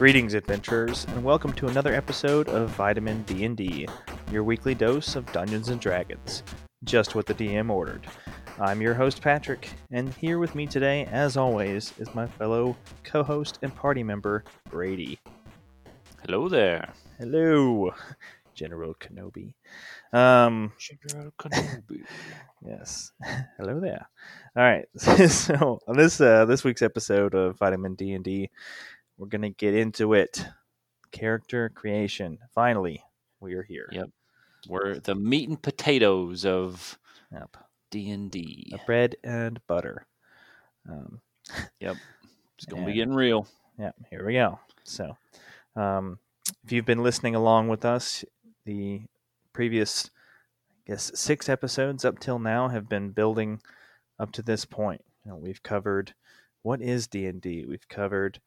Greetings, adventurers, and welcome to another episode of Vitamin D&D, your weekly dose of Dungeons and Dragons, just what the DM ordered. I'm your host Patrick, and here with me today, as always, is my fellow co-host and party member Brady. Hello there. Hello, General Kenobi. Um, General Kenobi. yes. Hello there. All right. so on this uh, this week's episode of Vitamin D and D, we're gonna get into it. Character creation. Finally, we are here. Yep. We're the meat and potatoes of Yep. D and D. Uh, Bread and butter. Um, yep. It's gonna and- be getting real. yeah. Here we go. So, um, if you've been listening along with us, the previous, I guess, six episodes up till now have been building up to this point. You know, we've covered what is D and D. We've covered,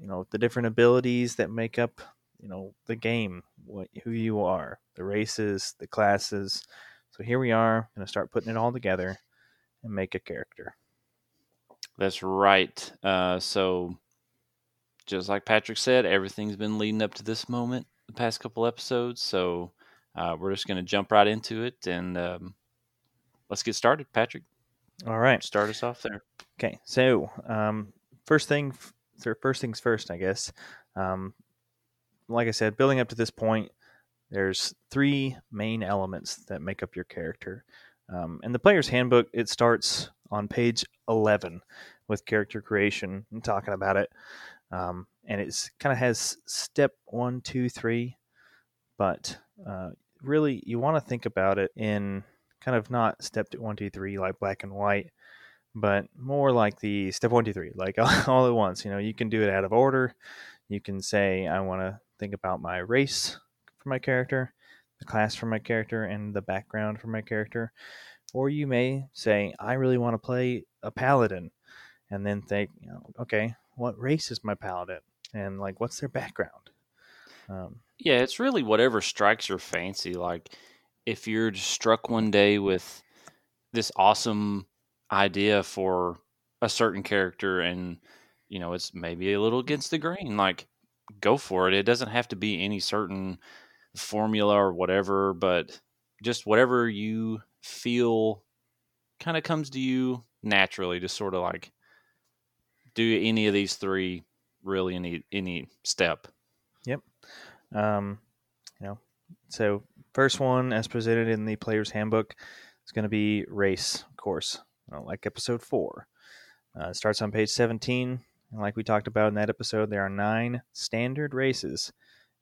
you know, the different abilities that make up, you know, the game, what who you are, the races, the classes. So here we are, going to start putting it all together and make a character. That's right. Uh, so, just like Patrick said, everything's been leading up to this moment the past couple episodes. So, uh, we're just gonna jump right into it and um, let's get started. Patrick, All right. start us off there. Okay, so um, first thing, first things first, I guess. Um, like I said, building up to this point, there's three main elements that make up your character. Um, in the player's handbook, it starts on page 11 with character creation and talking about it. Um, and it's kind of has step one, two, three, but uh, really you want to think about it in kind of not step one, two, three like black and white, but more like the step one, two, three, like all at once. You know, you can do it out of order. You can say, I want to think about my race for my character, the class for my character, and the background for my character. Or you may say, I really want to play a paladin, and then think, you know, okay, what race is my paladin? And like, what's their background? Um, Yeah, it's really whatever strikes your fancy. Like if you're struck one day with this awesome idea for a certain character and you know it's maybe a little against the grain, like go for it. It doesn't have to be any certain formula or whatever, but just whatever you feel kind of comes to you naturally to sort of like do any of these three really any any step. Yep. Um, you know, so first one, as presented in the player's handbook, is going to be race, course, know, like episode four. Uh, it starts on page 17. And like we talked about in that episode, there are nine standard races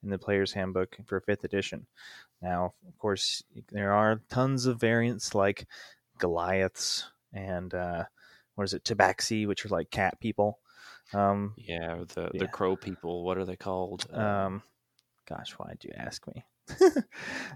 in the player's handbook for fifth edition. Now, of course, there are tons of variants like Goliaths and uh, what is it, Tabaxi, which are like cat people. Um, Yeah, the Yeah. the crow people. What are they called? Uh, um, gosh, why'd you ask me?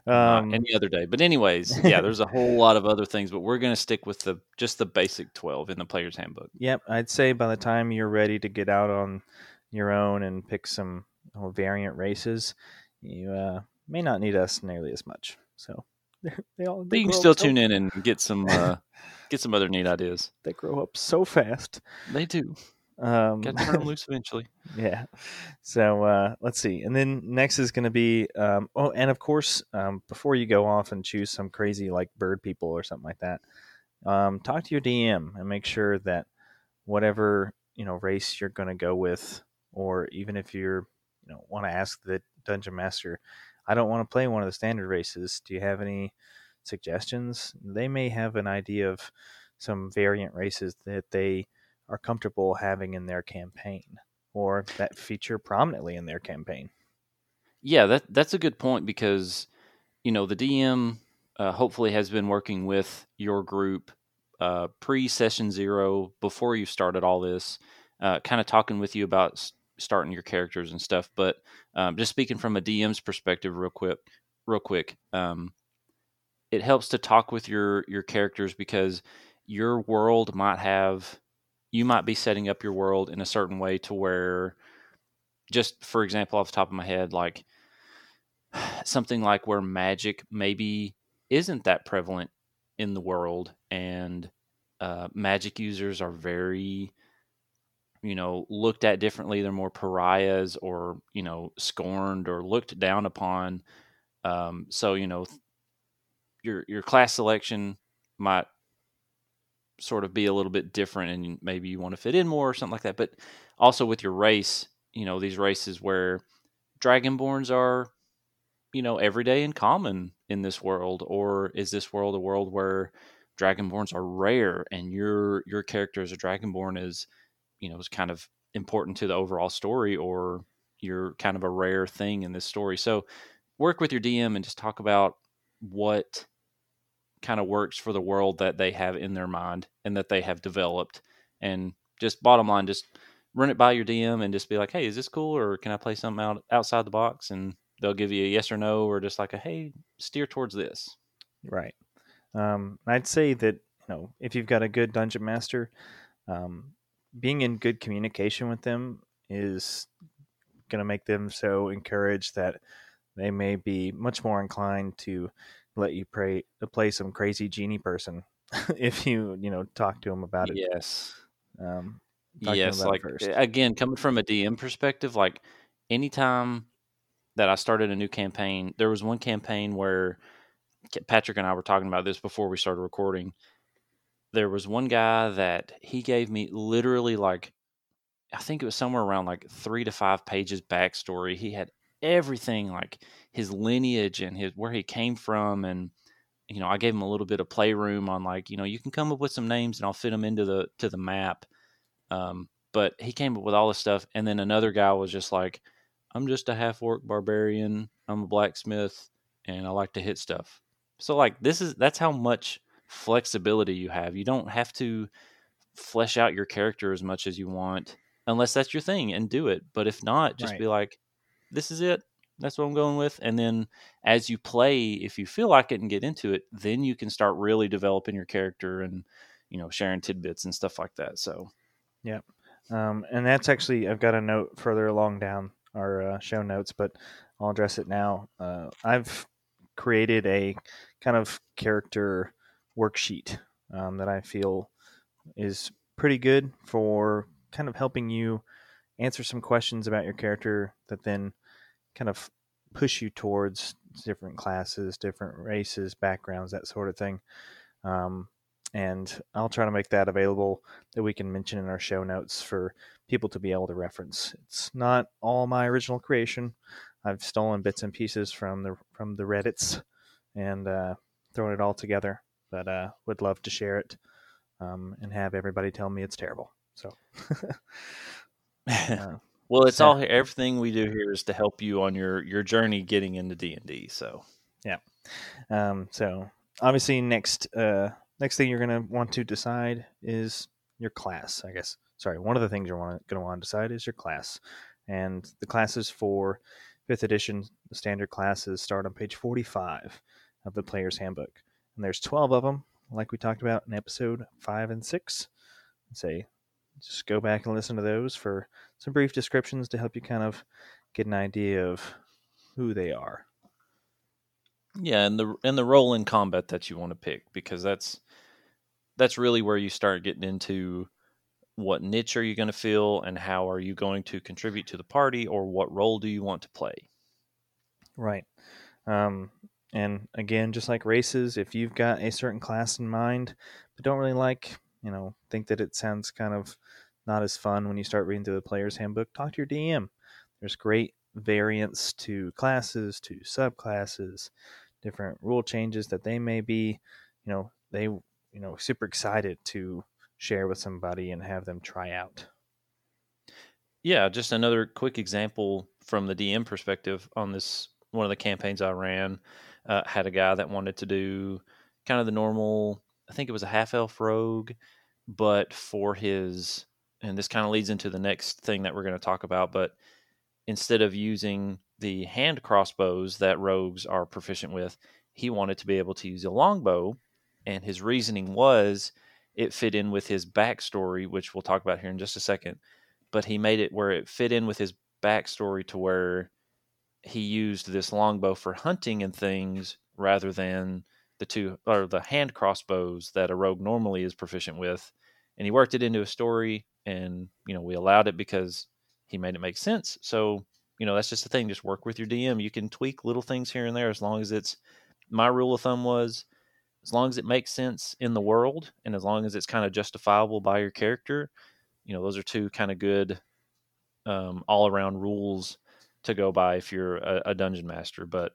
Um, any other day. But anyways, yeah, there's a whole lot of other things, but we're gonna stick with the just the basic twelve in the player's handbook. Yep, I'd say by the time you're ready to get out on your own and pick some uh, variant races, you uh, may not need us nearly as much. So they all But they you can still up tune in and get some uh, get some other neat ideas. They grow up so fast. They do. Um, Got to turn 'em loose eventually. yeah. So uh, let's see, and then next is going to be um, oh, and of course, um, before you go off and choose some crazy like bird people or something like that, um, talk to your DM and make sure that whatever you know race you're going to go with, or even if you're you know want to ask the dungeon master, I don't want to play one of the standard races. Do you have any suggestions? They may have an idea of some variant races that they are comfortable having in their campaign or that feature prominently in their campaign. Yeah, that that's a good point because you know the DM uh, hopefully has been working with your group uh, pre session zero before you started all this, uh, kind of talking with you about s- starting your characters and stuff. But um, just speaking from a DM's perspective, real quick, real quick, um, it helps to talk with your your characters because your world might have you might be setting up your world in a certain way to where just for example off the top of my head like something like where magic maybe isn't that prevalent in the world and uh, magic users are very you know, looked at differently. They're more pariahs or, you know, scorned or looked down upon. Um, so, you know, your your class selection might sort of be a little bit different and maybe you want to fit in more or something like that. But also with your race, you know, these races where dragonborns are, you know, everyday and common in this world, or is this world a world where dragonborns are rare and your your character as a dragonborn is, you know, is kind of important to the overall story, or you're kind of a rare thing in this story. So work with your DM and just talk about what kind of works for the world that they have in their mind and that they have developed. And just bottom line, just run it by your DM and just be like, "Hey, is this cool? Or can I play something out outside the box?" And they'll give you a yes or no, or just like a, "Hey, steer towards this." Right. Um, I'd say that you know if you've got a good dungeon master, um, being in good communication with them is going to make them so encouraged that they may be much more inclined to let you pray play some crazy genie person if you you know talk to him about it. Yes. Um, yes, like again, coming from a DM perspective, like anytime that I started a new campaign, there was one campaign where Patrick and I were talking about this before we started recording. There was one guy that he gave me literally like I think it was somewhere around like three to five pages backstory. He had everything like his lineage and his where he came from and you know i gave him a little bit of playroom on like you know you can come up with some names and i'll fit them into the to the map. Um, but he came up with all this stuff and then another guy was just like i'm just a half orc barbarian. I'm a blacksmith and i like to hit stuff. So like this is that's how much flexibility you have. You don't have to flesh out your character as much as you want unless that's your thing and do it. But if not just right. be like this is it. That's what I'm going with. And then as you play, if you feel like it and get into it, then you can start really developing your character and, you know, sharing tidbits and stuff like that. So, yeah. Um, and that's actually, I've got a note further along down our uh, show notes, but I'll address it now. Uh, I've created a kind of character worksheet um, that I feel is pretty good for kind of helping you answer some questions about your character that then kind of push you towards different classes, different races, backgrounds, that sort of thing. Um, and I'll try to make that available that we can mention in our show notes for people to be able to reference. It's not all my original creation. I've stolen bits and pieces from the from the Reddit's and uh, thrown it all together. But uh, would love to share it um, and have everybody tell me it's terrible. So. uh, well, it's all everything we do here is to help you on your your journey getting into D and D. So yeah. Um, so obviously, next uh, next thing you're gonna want to decide is your class. I guess. Sorry, one of the things you're want, gonna want to decide is your class, and the classes for fifth edition the standard classes start on page 45 of the player's handbook and there's 12 of them like we talked about in episode 5 and 6 say just go back and listen to those for some brief descriptions to help you kind of get an idea of who they are. Yeah, and the and the role in combat that you want to pick because that's that's really where you start getting into what niche are you going to fill and how are you going to contribute to the party or what role do you want to play. Right. Um, and again, just like races, if you've got a certain class in mind but don't really like you know think that it sounds kind of not as fun when you start reading through the player's handbook, talk to your DM. There's great variants to classes, to subclasses, different rule changes that they may be, you know, they you know super excited to share with somebody and have them try out. Yeah, just another quick example from the DM perspective on this one of the campaigns I ran uh, had a guy that wanted to do kind of the normal I think it was a half elf rogue, but for his, and this kind of leads into the next thing that we're going to talk about, but instead of using the hand crossbows that rogues are proficient with, he wanted to be able to use a longbow. And his reasoning was it fit in with his backstory, which we'll talk about here in just a second. But he made it where it fit in with his backstory to where he used this longbow for hunting and things rather than the two or the hand crossbows that a rogue normally is proficient with and he worked it into a story, and you know we allowed it because he made it make sense. So you know that's just the thing. Just work with your DM. You can tweak little things here and there as long as it's. My rule of thumb was as long as it makes sense in the world and as long as it's kind of justifiable by your character you know those are two kind of good um, all around rules to go by if you're a, a, dungeon master but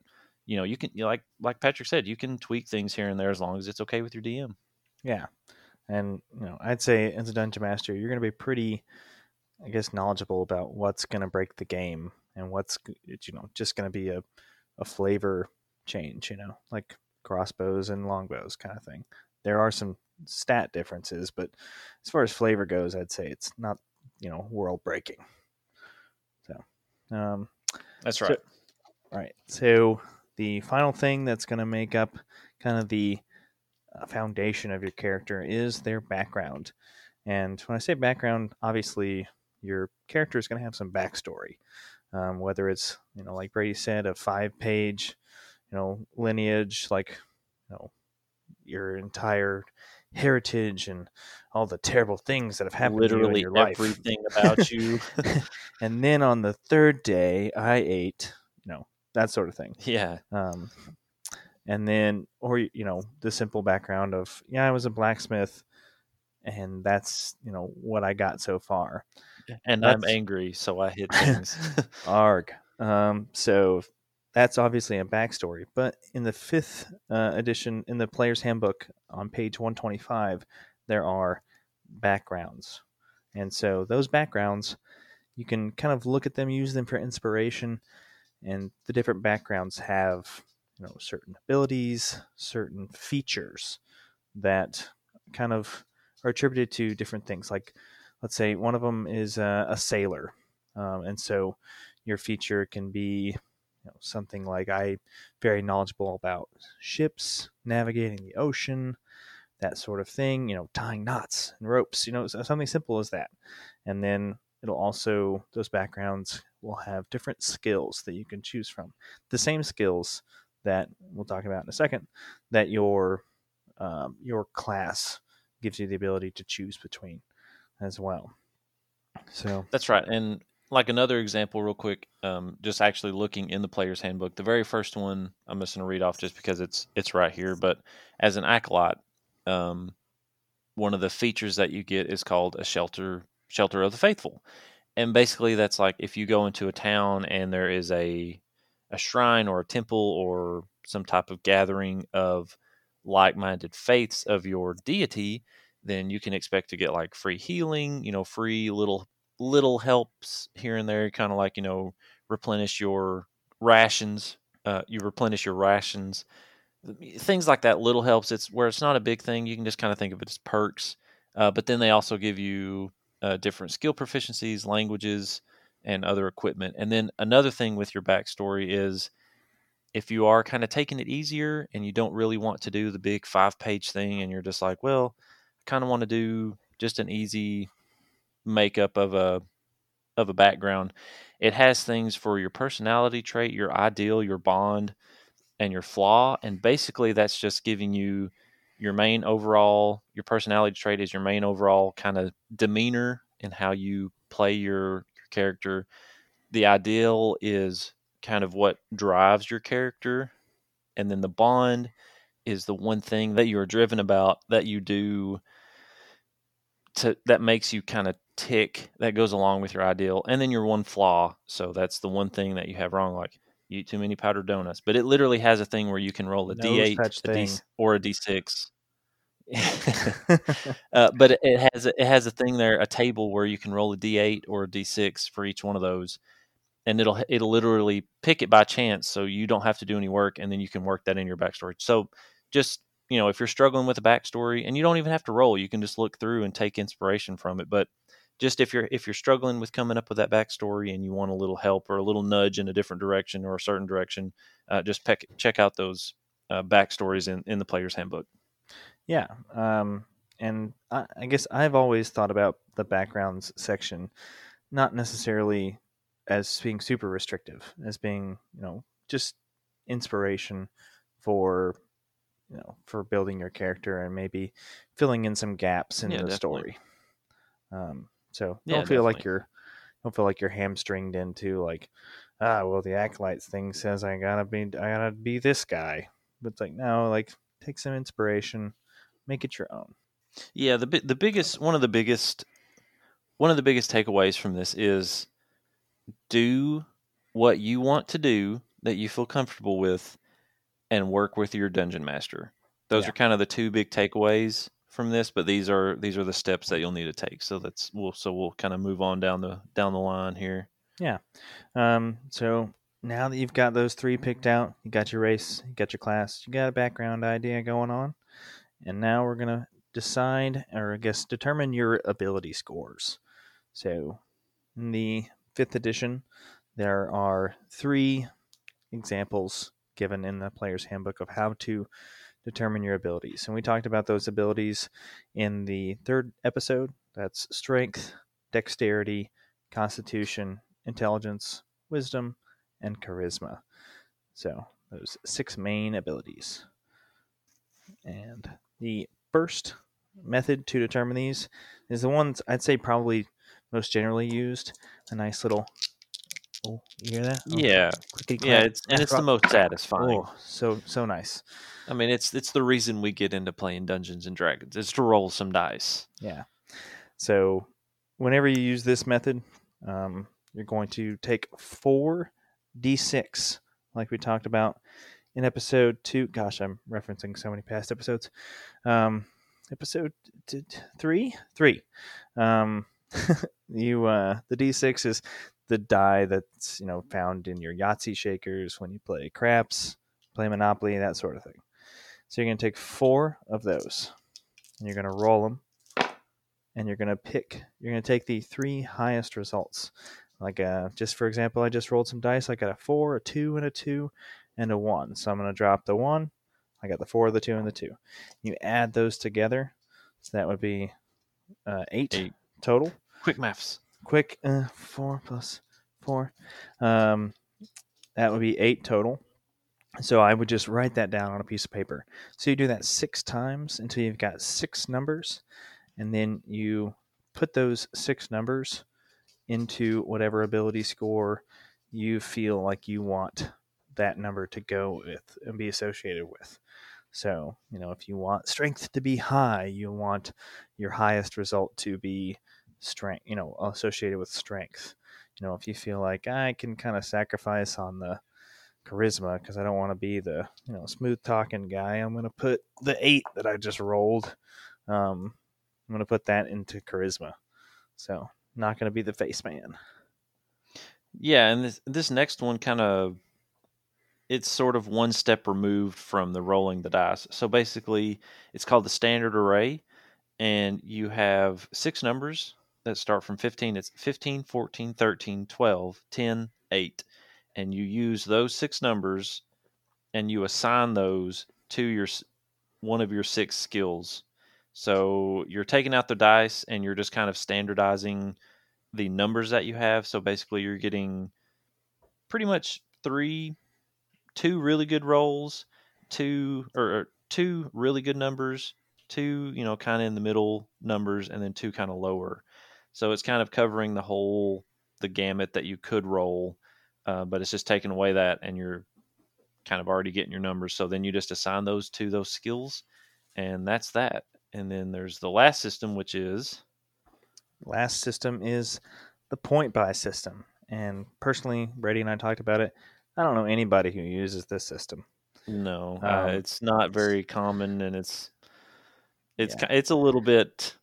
you know you can you know, like like patrick said you can tweak things here and there as long as it's okay with your dm yeah and you know i'd say as a dungeon master you're going to be pretty i guess knowledgeable about what's going to break the game and what's you know just going to be a, a flavor change you know like crossbows and longbows kind of thing there are some stat differences but as far as flavor goes i'd say it's not you know world breaking so um that's right. So, all right. So the final thing that's going to make up kind of the uh, foundation of your character is their background. And when I say background, obviously your character is going to have some backstory. Um, whether it's you know like Brady said, a five-page you know lineage, like you know your entire heritage and all the terrible things that have happened literally to you in your everything about you. and then on the third day, I ate, that sort of thing. Yeah. Um, and then, or you know, the simple background of, yeah, I was a blacksmith, and that's you know what I got so far. And that's, I'm angry, so I hit things. arg. Um, so that's obviously a backstory. But in the fifth uh, edition, in the player's handbook on page 125, there are backgrounds. And so those backgrounds, you can kind of look at them, use them for inspiration. And the different backgrounds have, you know, certain abilities, certain features that kind of are attributed to different things. Like, let's say one of them is a, a sailor. Um, and so your feature can be you know, something like I very knowledgeable about ships, navigating the ocean, that sort of thing. You know, tying knots and ropes. You know, something simple as that. And then it'll also those backgrounds will have different skills that you can choose from. The same skills that we'll talk about in a second that your um, your class gives you the ability to choose between as well. So that's right, and like another example, real quick, um, just actually looking in the player's handbook. The very first one I'm just going to read off just because it's it's right here. But as an acolyte, um, one of the features that you get is called a shelter shelter of the faithful, and basically that's like if you go into a town and there is a a shrine or a temple or some type of gathering of like-minded faiths of your deity, then you can expect to get like free healing, you know, free little little helps here and there, kind of like you know replenish your rations. Uh, you replenish your rations, things like that. Little helps. It's where it's not a big thing. You can just kind of think of it as perks. Uh, but then they also give you uh, different skill proficiencies, languages, and other equipment. And then another thing with your backstory is if you are kind of taking it easier and you don't really want to do the big five page thing and you're just like, well, I kind of want to do just an easy makeup of a of a background. It has things for your personality trait, your ideal, your bond, and your flaw. And basically, that's just giving you your main overall, your personality trait is your main overall kind of demeanor and how you play your, your character. The ideal is kind of what drives your character. And then the bond is the one thing that you're driven about that you do to that makes you kind of tick that goes along with your ideal and then your one flaw so that's the one thing that you have wrong like you eat too many powdered donuts but it literally has a thing where you can roll a no 8 a D, or a d6 uh, but it, it has it has a thing there a table where you can roll a d8 or a d6 for each one of those and it'll it'll literally pick it by chance so you don't have to do any work and then you can work that in your backstory. So just you know if you're struggling with a backstory and you don't even have to roll you can just look through and take inspiration from it but just if you're if you're struggling with coming up with that backstory and you want a little help or a little nudge in a different direction or a certain direction, uh, just peck, check out those uh, backstories in, in the player's handbook. Yeah, um, and I, I, guess I've always thought about the backgrounds section, not necessarily as being super restrictive, as being you know just inspiration for you know for building your character and maybe filling in some gaps in yeah, the definitely. story. Um, so Yeah, don't feel like you're don't feel like you're hamstringed into like ah well the acolytes thing says I gotta be I gotta be this guy. But it's like no, like take some inspiration, make it your own. Yeah, the the biggest one of the biggest one of the biggest takeaways from this is do what you want to do that you feel comfortable with and work with your dungeon master. Those Yeah. are kind of the two big takeaways from this, but these are these are the steps that you'll need to take. So that's we'll so we'll kind of move on down the down the line here. Yeah. Um, so now that you've got those three picked out, you got your race, you got your class, you got a background idea going on, and now we're gonna decide, or I guess determine your ability scores. So, in the fifth edition, there are three examples given in the player's handbook of how to determine your abilities, and we talked about those abilities in the third episode. That's strength, dexterity, constitution, intelligence, wisdom, and charisma. So, those six main abilities. And the first method to determine these is the ones I'd say probably most generally used. A nice little. Oh, you hear that? Oh, Yeah, yeah, it's and it's the most satisfying. Oh, so so nice. I mean, it's it's the reason we get into playing Dungeons and Dragons. It's to roll some dice. Yeah. So, whenever you use this method, um, you're going to take four d6, like we talked about in episode two. Gosh, I'm referencing so many past episodes. Um, episode t- t- three, three. Um, you uh, the d6 is the die that's you know found in your Yahtzee shakers when you play craps, play Monopoly, that sort of thing. So you're going to take four of those, and you're going to roll them and you're going to pick you're going to take the three highest results like uh, just for example i just rolled some dice i got a four a two and a two and a one so i'm going to drop the one i got the four the two and the two you add those together so that would be uh, eight, Eight. total Quick maths. Quick uh, four plus four um, that would be eight total so i would just write that down on a piece of paper so you do that six times until you've got six numbers and then you put those six numbers into whatever ability score you feel like you want that number to go with and be associated with. So, you know, if you want strength to be high, you want your highest result to be strength, you know, associated with strength. You know, if you feel like I can kind of sacrifice on the charisma because I don't want to be the, you know, smooth talking guy, I'm to put the eight that I just rolled. Um, I'm to put that into charisma. So, not to be the face man. Yeah, and this this next one kind of it's sort of one step removed from the rolling the dice. So basically, it's called the standard array and you have six numbers that start from 15. It's 15, 14, 13, 12, 10, 8. And you use those six numbers and you assign those to your one of your six skills. So you're taking out the dice and you're just kind of standardizing the numbers that you have. So basically, you're getting pretty much three, two really good rolls, two or, two really good numbers, two you know kind of in the middle numbers, and then two kind of lower. So it's kind of covering the whole the gamut that you could roll, uh, but it's just taking away that, and you're kind of already getting your numbers. So then you just assign those to those skills, and that's that. And then there's the last system, which is Last system is the point buy system. And personally, Brady and I talked about it. I don't know anybody who uses this system. no, uh, Um, it's not very common, and it's it's Yeah. it's a little bit.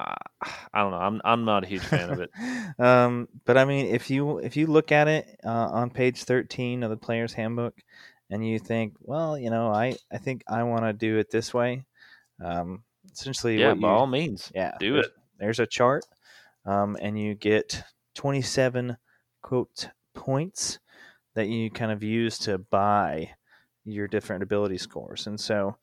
Uh, I don't know. I'm I'm not a huge fan of it. um, but I mean, if you if you look at it uh, on page thirteen of the player's handbook, and you think, well, you know, I I think I want to do it this way. Um, essentially, Yeah, what by you, all means, yeah, do there's, it. There's a chart, um, and you get twenty seven quote points that you kind of use to buy your different ability scores, and so.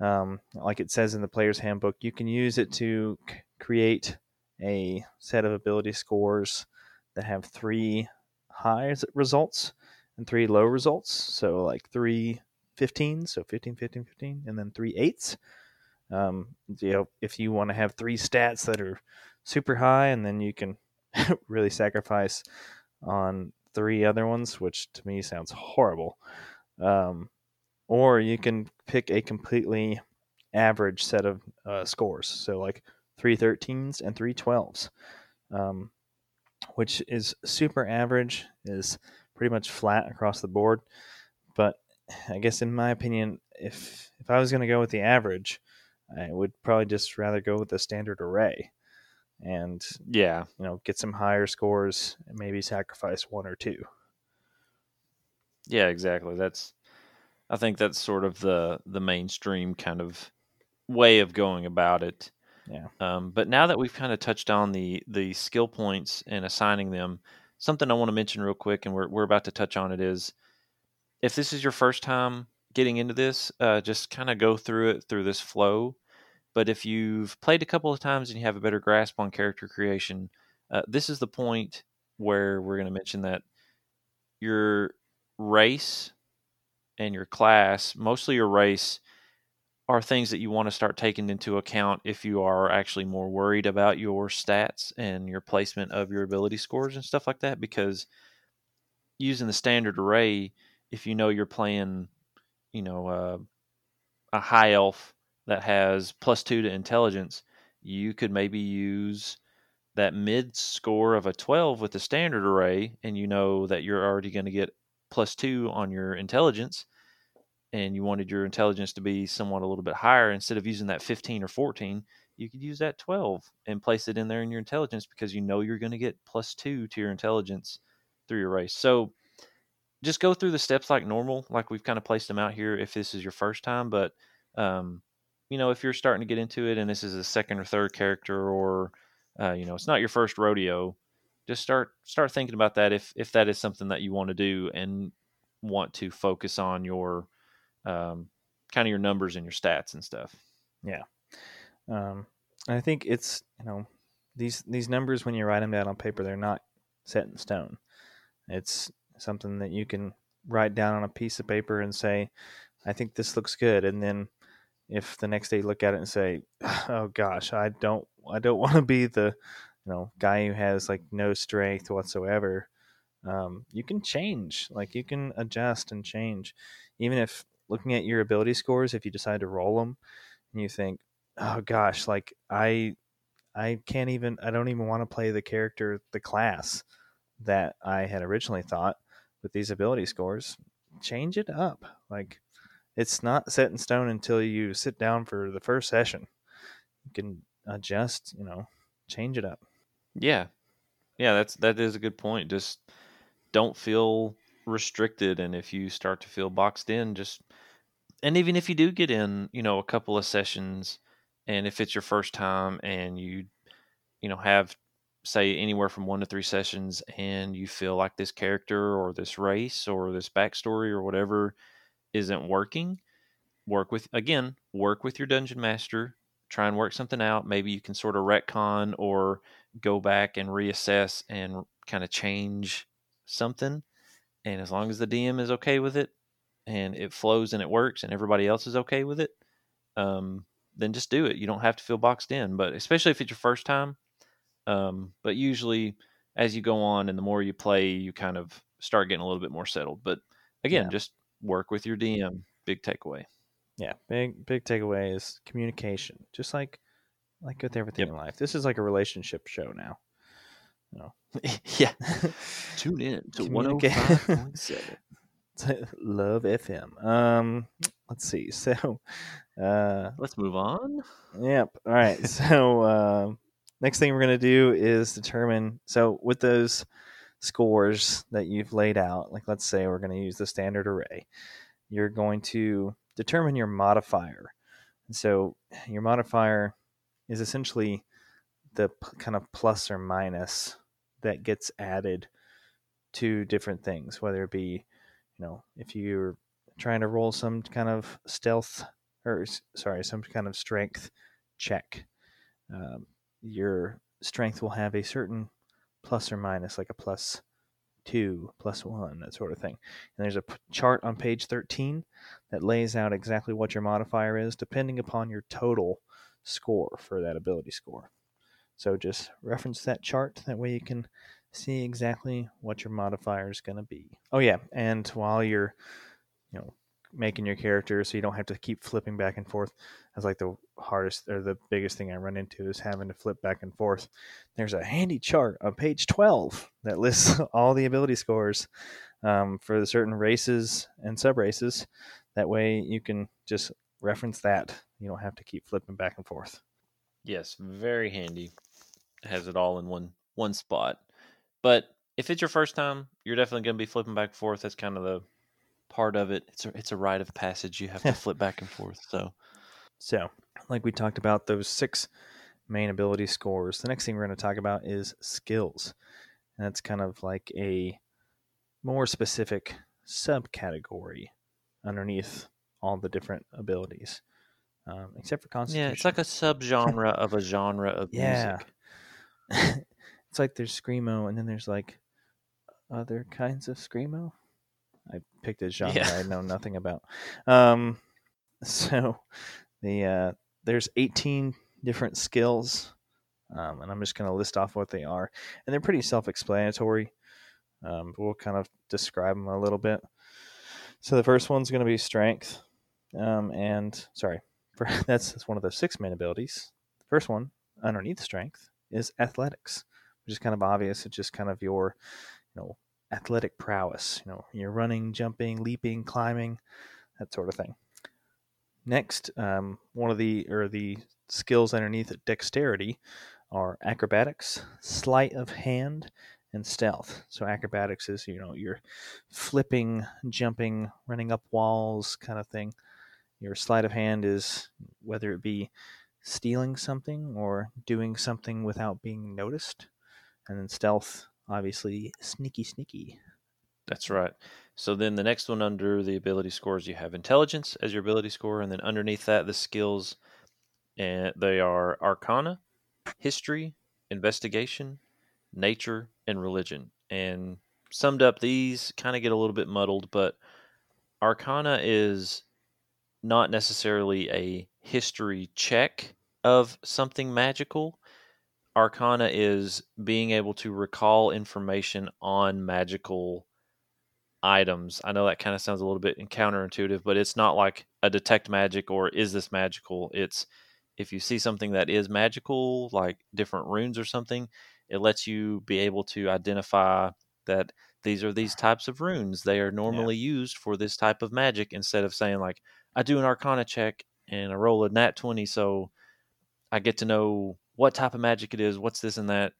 Um, like it says in the player's handbook, you can use it to create a set of ability scores that have three high results and three low results. So, like three 15s, so 15, 15, 15, and then three eights. Um, you know, if you want to have three stats that are super high, and then you can really sacrifice on three other ones, which to me sounds horrible. Um, or you can pick a completely average set of uh, scores. So like three 13s and three 12s, um, which is super average, is pretty much flat across the board. But I guess in my opinion, if if I was going to go with the average, I would probably just rather go with the standard array and yeah, you know, get some higher scores and maybe sacrifice one or two. Yeah, exactly. That's I think that's sort of the the mainstream kind of way of going about it. Yeah. Um, but now that we've kind of touched on the the skill points and assigning them, something I want to mention real quick, and we're we're about to touch on it is, if this is your first time getting into this, uh, just kind of go through it through this flow. But if you've played a couple of times and you have a better grasp on character creation, uh, this is the point where we're going to mention that your race and your class, mostly your race, are things that you want to start taking into account if you are actually more worried about your stats and your placement of your ability scores and stuff like that. Because using the standard array, if you know you're playing, you know, uh, a high elf that has plus two to intelligence, you could maybe use that mid score of a 12 with the standard array, and you know that you're already going to get plus two on your intelligence and you wanted your intelligence to be somewhat a little bit higher, instead of using that 15 or 14, you could use that 12 and place it in there in your intelligence because you know you're going to get plus two to your intelligence through your race. So just go through the steps like normal, like we've kind of placed them out here if this is your first time. But, um, you know, if you're starting to get into it and this is a second or third character or, uh, you know, it's not your first rodeo, just start start thinking about that if if that is something that you want to do and want to focus on your um, kind of your numbers and your stats and stuff. Yeah. Um, I think it's you know these these numbers when you write them down on paper they're not set in stone. It's something that you can write down on a piece of paper and say, I think this looks good, and then if the next day you look at it and say, oh gosh, I don't I don't want to be the you know guy who has like no strength whatsoever. Um, you can change, like you can adjust and change, even if looking at your ability scores if you decide to roll them and you think oh gosh like i i can't even i don't even want to play the character the class that i had originally thought with these ability scores change it up like it's not set in stone until you sit down for the first session. You can adjust you know change it up. Yeah. Yeah that's that is a good point just don't feel restricted and if you start to feel boxed in just and even if you do get in you know a couple of sessions and if it's your first time and you you know have say anywhere from one to three sessions and you feel like this character or this race or this backstory or whatever isn't working work with again work with your dungeon master try and work something out. Maybe you can sort of retcon or go back and reassess and kind of change something and as long as the DM is okay with it and it flows and it works and everybody else is okay with it, um, then just do it. You don't have to feel boxed in, but especially if it's your first time. Um, but usually, as you go on and the more you play, you kind of start getting a little bit more settled. But again, yeah. just work with your DM. Big takeaway. Yeah, big big takeaway is communication. Just like like with everything yep. in life, this is like a relationship show now. You know? yeah. Tune in to one hundred oh five point seven. Love FM. Um, let's see. So, uh, let's move on. Yep. All right. so, uh, next thing we're gonna do is determine. So, with those scores that you've laid out, like let's say we're gonna use the standard array, you're going to determine your modifier. And so, your modifier is essentially the p- kind of plus or minus that gets added to different things, whether it be know, if you're trying to roll some kind of stealth or sorry, some kind of strength check, um, your strength will have a certain plus or minus, like a plus two plus one, that sort of thing. And there's a p- chart on page 13 that lays out exactly what your modifier is depending upon your total score for that ability score. So just reference that chart. That way you can see exactly what your modifier is going to be. Oh yeah, and while you're, you know, making your character, so you don't have to keep flipping back and forth. That's like the hardest or the biggest thing I run into is having to flip back and forth. There's a handy chart on page 12 that lists all the ability scores um, for the certain races and sub races. That way you can just reference that. You don't have to keep flipping back and forth. Yes, very handy. Has it all in one one spot. But if it's your first time, you're definitely going to be flipping back and forth. That's kind of the part of it. It's a it's a rite of passage. You have to flip back and forth. So So, like we talked about those six main ability scores, the next thing we're going to talk about is skills. And that's kind of like a more specific subcategory underneath all the different abilities, um, except for Constitution. yeah, it's like a subgenre of a genre of Yeah. music. it's like there's screamo, and then there's like other kinds of screamo. I picked a genre Yeah. I know nothing about. Um, so the uh, there's 18 different skills, um, and I'm just going to list off what they are, and they're pretty self-explanatory. Um, we'll kind of describe them a little bit. So the first one's going to be strength, um, and sorry, for, that's, that's one of the six main abilities. The first one underneath strength is athletics, which is kind of obvious. It's just kind of your, you know, athletic prowess. You know, you're running, jumping, leaping, climbing, that sort of thing. Next, um, one of the or the skills underneath dexterity are acrobatics, sleight of hand, and stealth. So acrobatics is you know you're flipping, jumping, running up walls, kind of thing. Your sleight of hand is whether it be stealing something or doing something without being noticed. And then stealth, obviously, sneaky, sneaky. That's right. So then the next one under the ability scores, you have intelligence as your ability score, and then underneath that, the skills, and they are arcana, history, investigation, nature, and religion. And summed up, these kind of get a little bit muddled, but arcana is not necessarily a history check of something magical. Arcana is being able to recall information on magical items. I know that kind of sounds a little bit counterintuitive, but it's not like a detect magic or is this magical? It's if you see something that is magical, like different runes or something, it lets you be able to identify that these are these types of runes. They are normally used for this type of magic instead of saying like I do an arcana check and I roll a nat 20 so I get to know what type of magic it is, what's this and that.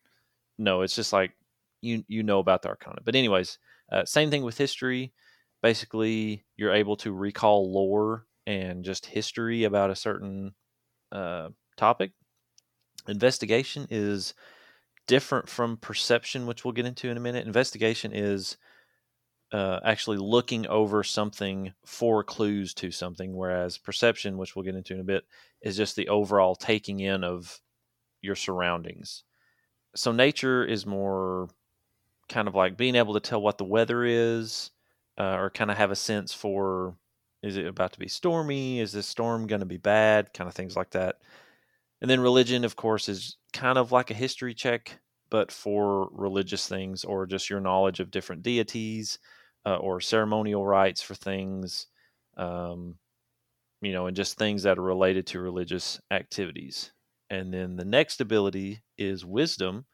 No, it's just like you you know about the arcana. But anyways, uh, same thing with history. Basically, you're able to recall lore and just history about a certain uh, topic. Investigation is different from perception, which we'll get into in a minute. Investigation is uh, actually looking over something for clues to something, whereas perception, which we'll get into in a bit, is just the overall taking in of your surroundings. So nature is more kind of like being able to tell what the weather is, uh, or kind of have a sense for is it about to be stormy? Is this storm going to be bad? Kind of things like that. And then religion, of course, is kind of like a history check, but for religious things or just your knowledge of different deities uh, or ceremonial rites for things, um, you know, and just things that are related to religious activities. And then the next ability is wisdom.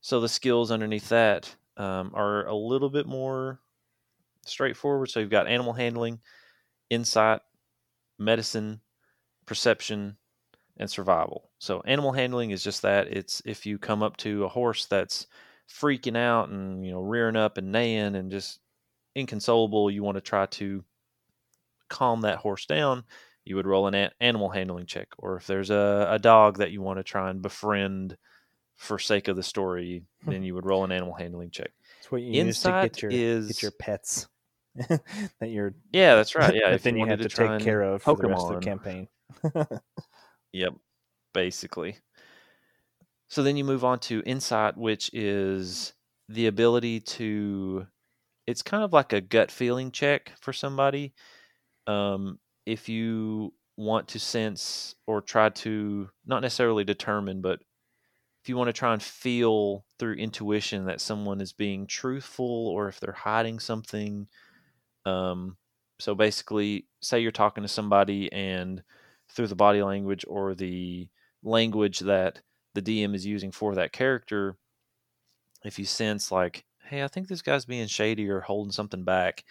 So the skills underneath that um, are a little bit more straightforward. So you've got animal handling, insight, medicine, perception, and survival. So animal handling is just that. It's if you come up to a horse that's freaking out and you know rearing up and neighing and just inconsolable, you want to try to calm that horse down. You would roll an a- animal handling check, or if there's a, a dog that you want to try and befriend for sake of the story, then you would roll an animal handling check. That's what you use to get your is get your pets that you're yeah, that's right. Yeah, if then you have to take care of for the rest of the campaign. Yep, basically. So then you move on to insight, which is the ability to it's kind of like a gut feeling check for somebody. Um, if you want to sense or try to not necessarily determine, but if you want to try and feel through intuition that someone is being truthful or if they're hiding something. Um, so basically, say you're talking to somebody and through the body language or the language that the DM is using for that character, if you sense like, hey, I think this guy's being shady or holding something back,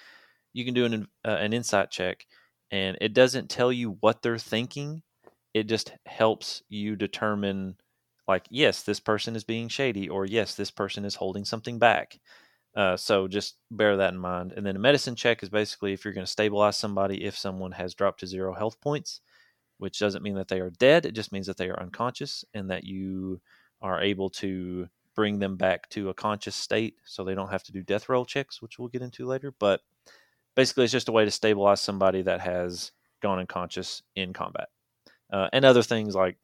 you can do an uh, an insight check, and it doesn't tell you what they're thinking. It just helps you determine, like, yes, this person is being shady, or yes, this person is holding something back. Uh, so just bear that in mind. And then a medicine check is basically if you're going to stabilize somebody if someone has dropped to zero health points, which doesn't mean that they are dead. It just means that they are unconscious and that you are able to bring them back to a conscious state so they don't have to do death roll checks, which we'll get into later. But basically, it's just a way to stabilize somebody that has gone unconscious in combat. Uh, and other things like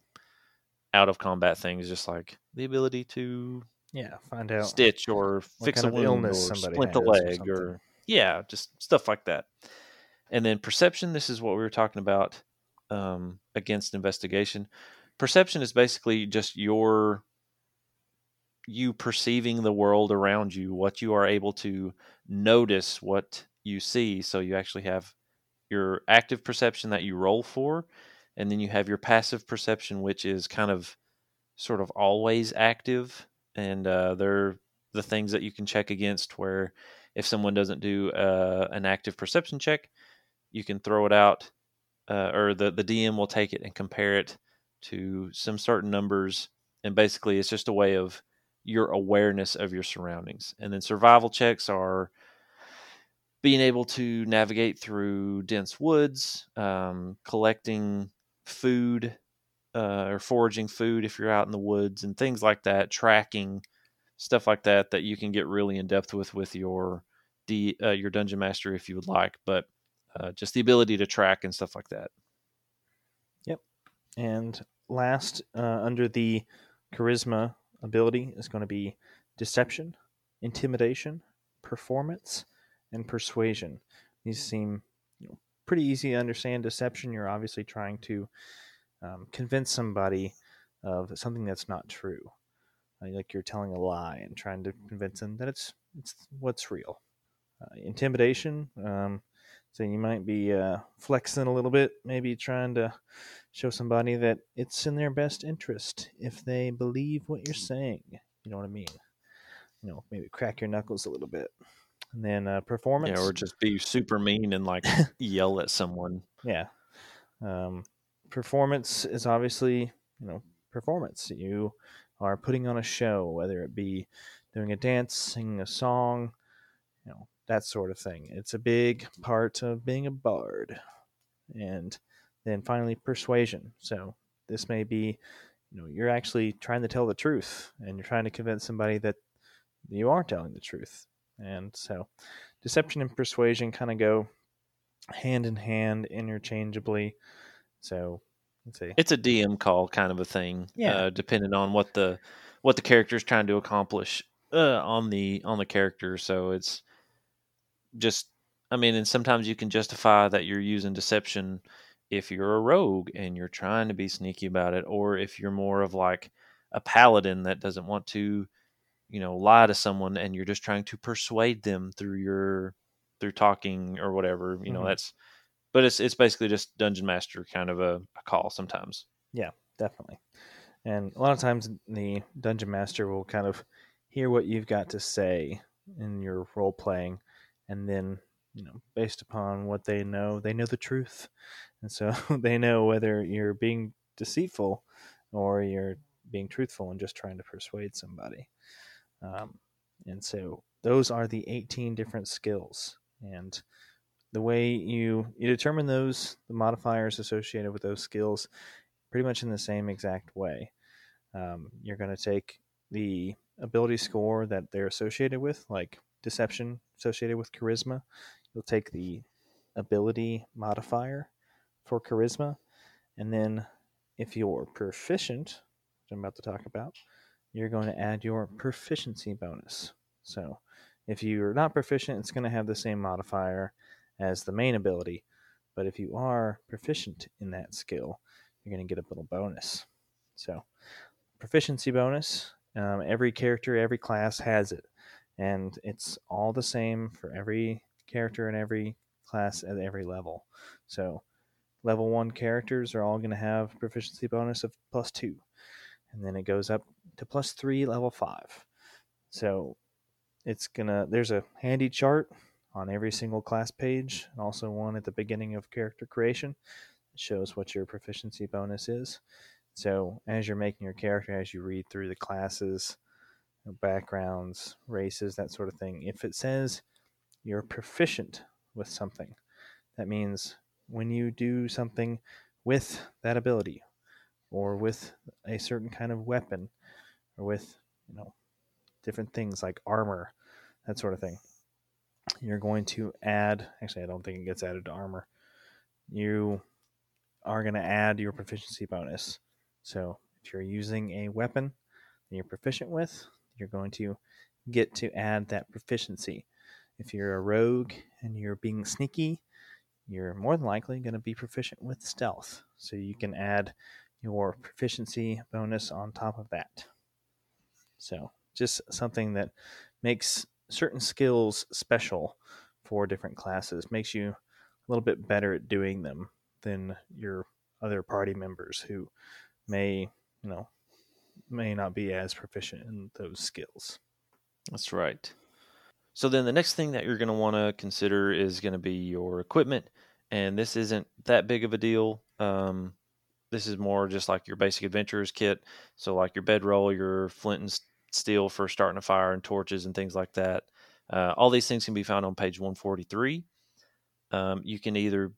out of combat things, just like the ability to yeah find out stitch or fix a wound or splint a has or leg or yeah, just stuff like that. And then perception. This is what we were talking about um, against investigation. Perception is basically just your you perceiving the world around you, what you are able to notice, what you see. So you actually have your active perception that you roll for, and then you have your passive perception, which is kind of sort of always active, and uh, they're the things that you can check against. Where if someone doesn't do uh, an active perception check, you can throw it out, uh, or the the DM will take it and compare it to some certain numbers, and basically it's just a way of your awareness of your surroundings. And then survival checks are being able to navigate through dense woods, um, collecting food uh, or foraging food if you're out in the woods, and things like that, tracking stuff like that that you can get really in depth with with your D, uh, your dungeon master if you would like. But uh, just the ability to track and stuff like that. Yep. And last, uh, under the charisma ability, is going to be deception, intimidation, performance, and persuasion. These seem pretty easy to understand. Deception, you're obviously trying to um, convince somebody of something that's not true. Uh, like you're telling a lie and trying to convince them that it's it's what's real. Uh, intimidation, um, so you might be uh, flexing a little bit, maybe trying to show somebody that it's in their best interest if they believe what you're saying. You know what I mean? You know, maybe crack your knuckles a little bit. And then uh, performance. Yeah, or just be super mean and like yell at someone. Yeah. Um, performance is obviously, you know, performance. You are putting on a show, whether it be doing a dance, singing a song, you know, that sort of thing. It's a big part of being a bard. And then finally, persuasion. So this may be, you know, you're actually trying to tell the truth and you're trying to convince somebody that you are telling the truth. And so deception and persuasion kind of go hand in hand interchangeably. So let's see. It's a DM call kind of a thing. Yeah. Uh, depending on what the what the character is trying to accomplish uh, on the on the character. So it's just I mean, and sometimes you can justify that you're using deception if you're a rogue and you're trying to be sneaky about it, or if you're more of like a paladin that doesn't want to, you know, lie to someone and you're just trying to persuade them through your through talking or whatever. You know, Mhm. that's but it's it's basically just dungeon master kind of a, a call sometimes. Yeah, definitely. And a lot of times the dungeon master will kind of hear what you've got to say in your role playing, and then you know, based upon what they know, they know the truth, and so they know whether you're being deceitful or you're being truthful and just trying to persuade somebody. Um, and so those are the 18 different skills, and the way you you determine those the modifiers associated with those skills pretty much in the same exact way. Um, you're going to take the ability score that they're associated with, like deception associated with charisma. You'll take the ability modifier for charisma, and then if you're proficient, which I'm about to talk about, you're going to add your proficiency bonus. So if you're not proficient, it's going to have the same modifier as the main ability. But if you are proficient in that skill, you're going to get a little bonus. So, proficiency bonus, um, every character, every class has it. And it's all the same for every character and every class at every level. So, level one characters are all going to have proficiency bonus of plus two. And then it goes up to plus three, level five. So, it's gonna there's a handy chart on every single class page and also one at the beginning of character creation shows what your proficiency bonus is so as you're making your character as you read through the classes backgrounds races that sort of thing if it says you're proficient with something that means when you do something with that ability or with a certain kind of weapon or with you know different things like armor that sort of thing. You're going to add, actually, I don't think it gets added to armor. You are going to add your proficiency bonus. So if you're using a weapon that you're proficient with, you're going to get to add that proficiency. If you're a rogue and you're being sneaky, you're more than likely going to be proficient with stealth. So you can add your proficiency bonus on top of that. So just something that makes certain skills special for different classes makes you a little bit better at doing them than your other party members who may you know may not be as proficient in those skills that's right so then the next thing that you're going to want to consider is going to be your equipment and this isn't that big of a deal um, this is more just like your basic adventurers kit so like your bedroll your flint and steel for starting a fire and torches and things like that. Uh, all these things can be found on page 143. Um, you can either,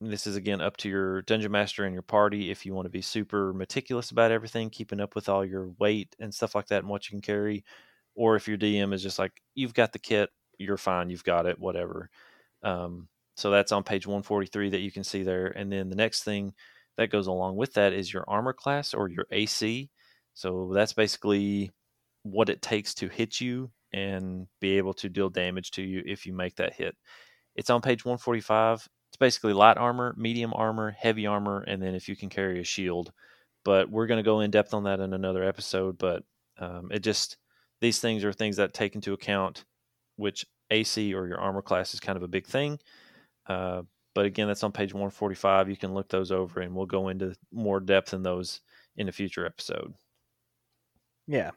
this is again up to your dungeon master and your party if you want to be super meticulous about everything, keeping up with all your weight and stuff like that and what you can carry. Or if your DM is just like, you've got the kit, you're fine, you've got it, whatever. Um, so that's on page 143 that you can see there. And then the next thing that goes along with that is your armor class or your AC. So that's basically what it takes to hit you and be able to deal damage to you if you make that hit. It's on page 145. It's basically light armor, medium armor, heavy armor, and then if you can carry a shield. But we're going to go in depth on that in another episode. But um, it just, these things are things that take into account which AC or your armor class is kind of a big thing. Uh, but again, that's on page 145. You can look those over and we'll go into more depth in those in a future episode. Yeah.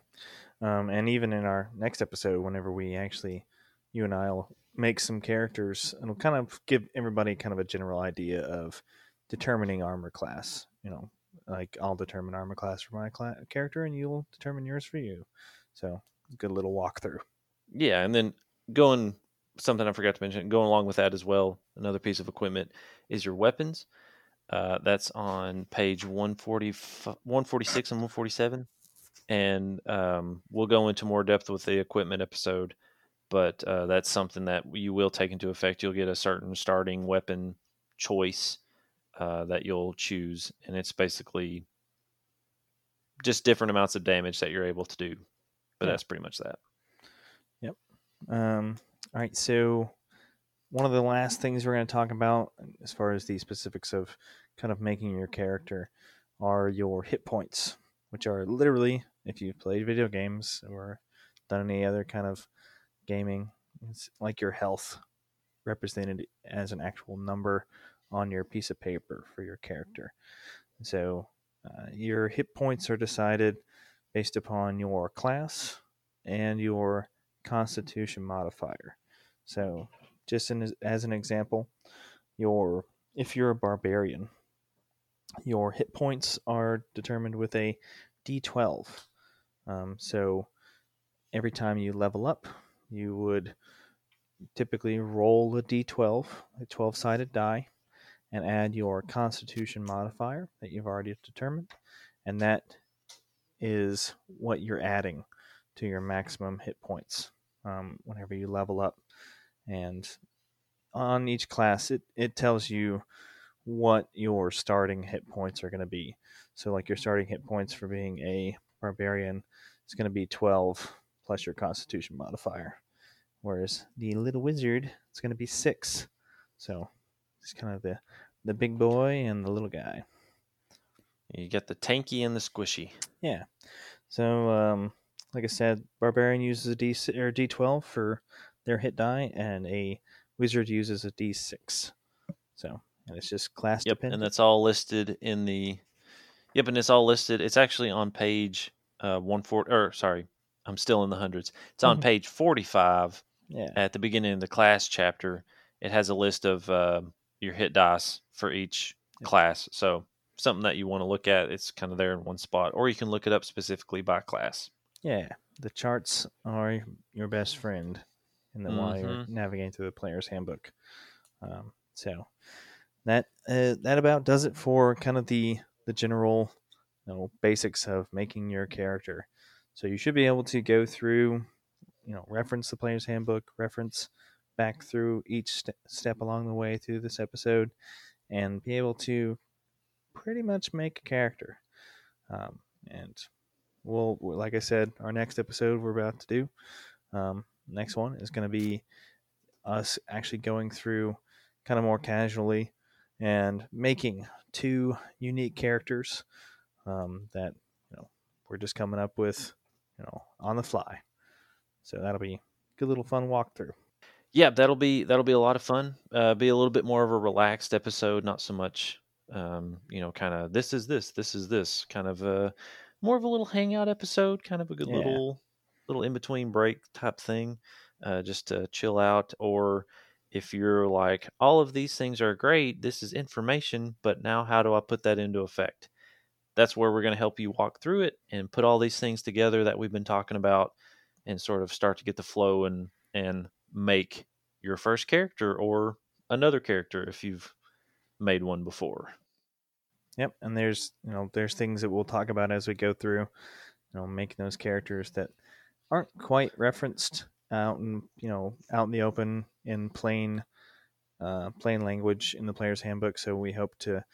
Um, and even in our next episode, whenever we actually, you and I will make some characters, and we'll kind of give everybody kind of a general idea of determining armor class. You know, like I'll determine armor class for my cl- character, and you'll determine yours for you. So, good little walkthrough. Yeah, and then going something I forgot to mention, going along with that as well, another piece of equipment is your weapons. Uh, that's on page 140, 146 and 147 and um, we'll go into more depth with the equipment episode. But uh, that's something that you will take into effect. You'll get a certain starting weapon choice uh, that you'll choose, and it's basically just different amounts of damage that you're able to do. But yeah. that's pretty much that. Yep. Um, all right. So one of the last things we're going to talk about, as far as the specifics of kind of making your character, are your hit points, which are literally if you've played video games or done any other kind of gaming, it's like your health represented as an actual number on your piece of paper for your character. So uh, your hit points are decided based upon your class and your constitution modifier. So just in, as an example, your if you're a barbarian, your hit points are determined with a d12. Um, so every time you level up, you would typically roll a d12, a 12 sided die, and add your constitution modifier that you've already determined. And that is what you're adding to your maximum hit points um, whenever you level up. And on each class, it, it tells you what your starting hit points are going to be. So, like your starting hit points for being a barbarian is going to be 12 plus your Constitution modifier. Whereas the little wizard, it's going to be six. So it's kind of the the big boy and the little guy. You get the tanky and the squishy. Yeah. So, um, like I said, barbarian uses a D or D12 for their hit die, and a wizard uses a D6. So, and it's just class Yep, dependent. and that's all listed in the. Yep, and it's all listed. It's actually on page uh, one forty. Or sorry, I'm still in the hundreds. It's on Mhm. page forty-five yeah. at the beginning of the class chapter. It has a list of uh, your hit dice for each Yep. class. So something that you want to look at, it's kind of there in one spot, or you can look it up specifically by class. Yeah. The charts are your best friend in the while you're Mhm. navigating through the player's handbook. Um, so that uh, that about does it for kind of the the general you know basics of making your character. So you should be able to go through, you know, reference the player's handbook, reference back through each st- step along the way through this episode, and be able to pretty much make a character. Um, and we'll, like I said, our next episode we're about to do, um, next one is going to be us actually going through kind of more casually and making two unique characters um, that you know we're just coming up with, you know, on the fly. So that'll be a good little fun walkthrough. Yeah, that'll be that'll be a lot of fun. Uh, be a little bit more of a relaxed episode, not so much, um, you know, kind of this is this, this is this, kind of a more of a little hangout episode, kind of a good Yeah. little little in between break type thing, uh, just to chill out. Or if you're like, all of these things are great, this is information, but now how do I put that into effect? That's where we're going to help you walk through it and put all these things together that we've been talking about, and sort of start to get the flow and and make your first character or another character if you've made one before. Yep, and there's you know there's things that we'll talk about as we go through, you know, making those characters that aren't quite referenced out in you know out in the open in plain, uh, plain language in the player's handbook. So we hope to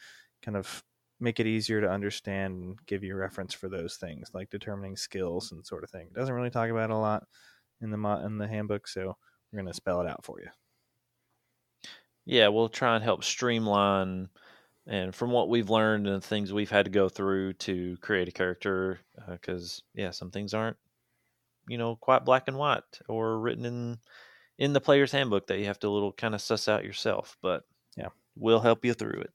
kind of make it easier to understand and give you reference for those things like determining skills and sort of thing. It doesn't really talk about a lot in the mo- in the handbook, so we're gonna spell it out for you. Yeah, we'll try and help streamline and from what we've learned and the things we've had to go through to create a character because yeah some things aren't you know quite black and white or written in in the player's handbook that you have to little kind of suss out yourself but Yeah. we'll help you through it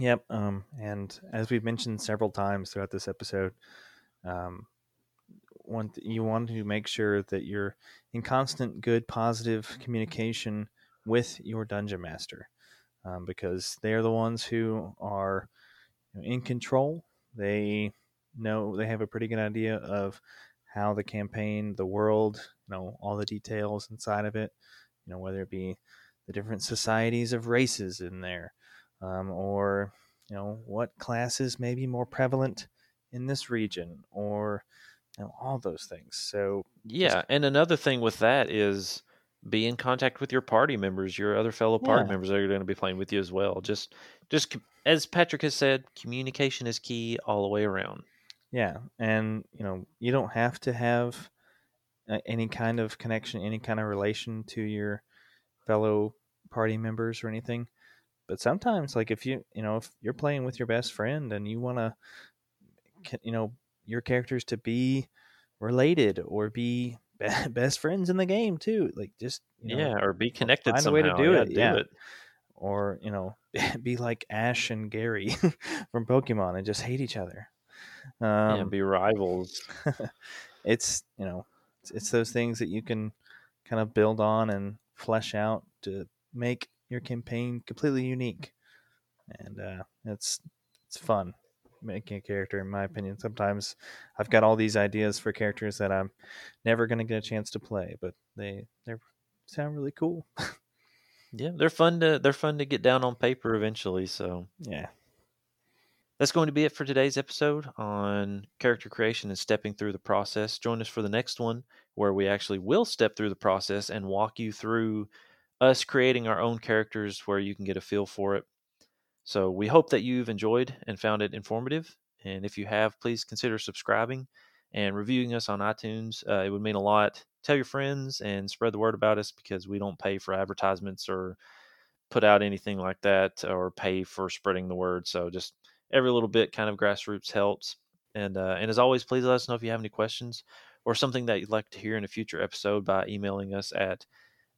Yep. Um, and as we've mentioned several times throughout this episode, um, you want to make sure that you're in constant, good, positive communication with your dungeon master, um, because they are the ones who are in control. They know they have a pretty good idea of how the campaign, the world, you know, all the details inside of it. You know, whether it be the different societies of races in there um, or you know what classes may be more prevalent in this region or you know all those things so yeah and another thing with that is be in contact with your party members your other fellow party Yeah. members that are going to be playing with you as well. Just just as patrick has said communication is key all the way around. Yeah and you know you don't have to have uh, any kind of connection any kind of relation to your fellow party members or anything. But sometimes like if you you know if you're playing with your best friend and you want to you know your characters to be related or be be- best friends in the game too like just you know, yeah or be connected find a way to do Yeah, it, yeah. or you know be like ash and gary from pokemon and just hate each other. Um yeah be rivals. it's you know it's, it's those things that you can kind of build on and flesh out to make your campaign completely unique. And uh it's it's fun making a character in my opinion sometimes i've got all these ideas for characters that i'm never going to get a chance to play but they they sound really cool Yeah, they're fun to they're fun to get down on paper eventually. So yeah that's going to be it for today's episode on character creation and stepping through the process. Join us for the next one where we actually will step through the process and walk you through us creating our own characters where you can get a feel for it. So we hope that you've enjoyed and found it informative. And if you have, please consider subscribing and reviewing us on iTunes. Uh, it would mean a lot. Tell your friends and spread the word about us because we don't pay for advertisements or put out anything like that or pay for spreading the word. So just every little bit kind of grassroots helps. And uh, and as always, please let us know if you have any questions or something that you'd like to hear in a future episode by emailing us at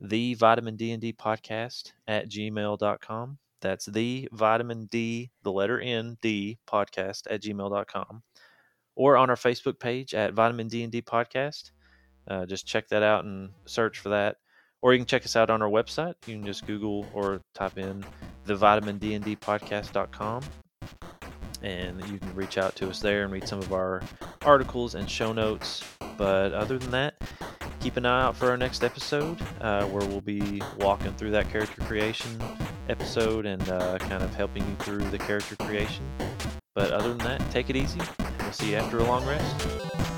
the vitamin D and D podcast at gmail.com. That's the vitamin D, the letter N, D podcast at gmail.com. Or on our Facebook page at Vitamin D and D Podcast. Uh, just check that out and search for that. Or you can check us out on our website. You can just Google or type in the vitamin D and D podcast.com and you can reach out to us there and read some of our articles and show notes. But other than that, keep an eye out for our next episode uh, where we'll be walking through that character creation episode and uh, kind of helping you through the character creation. But other than that, take it easy. We'll see you after a long rest.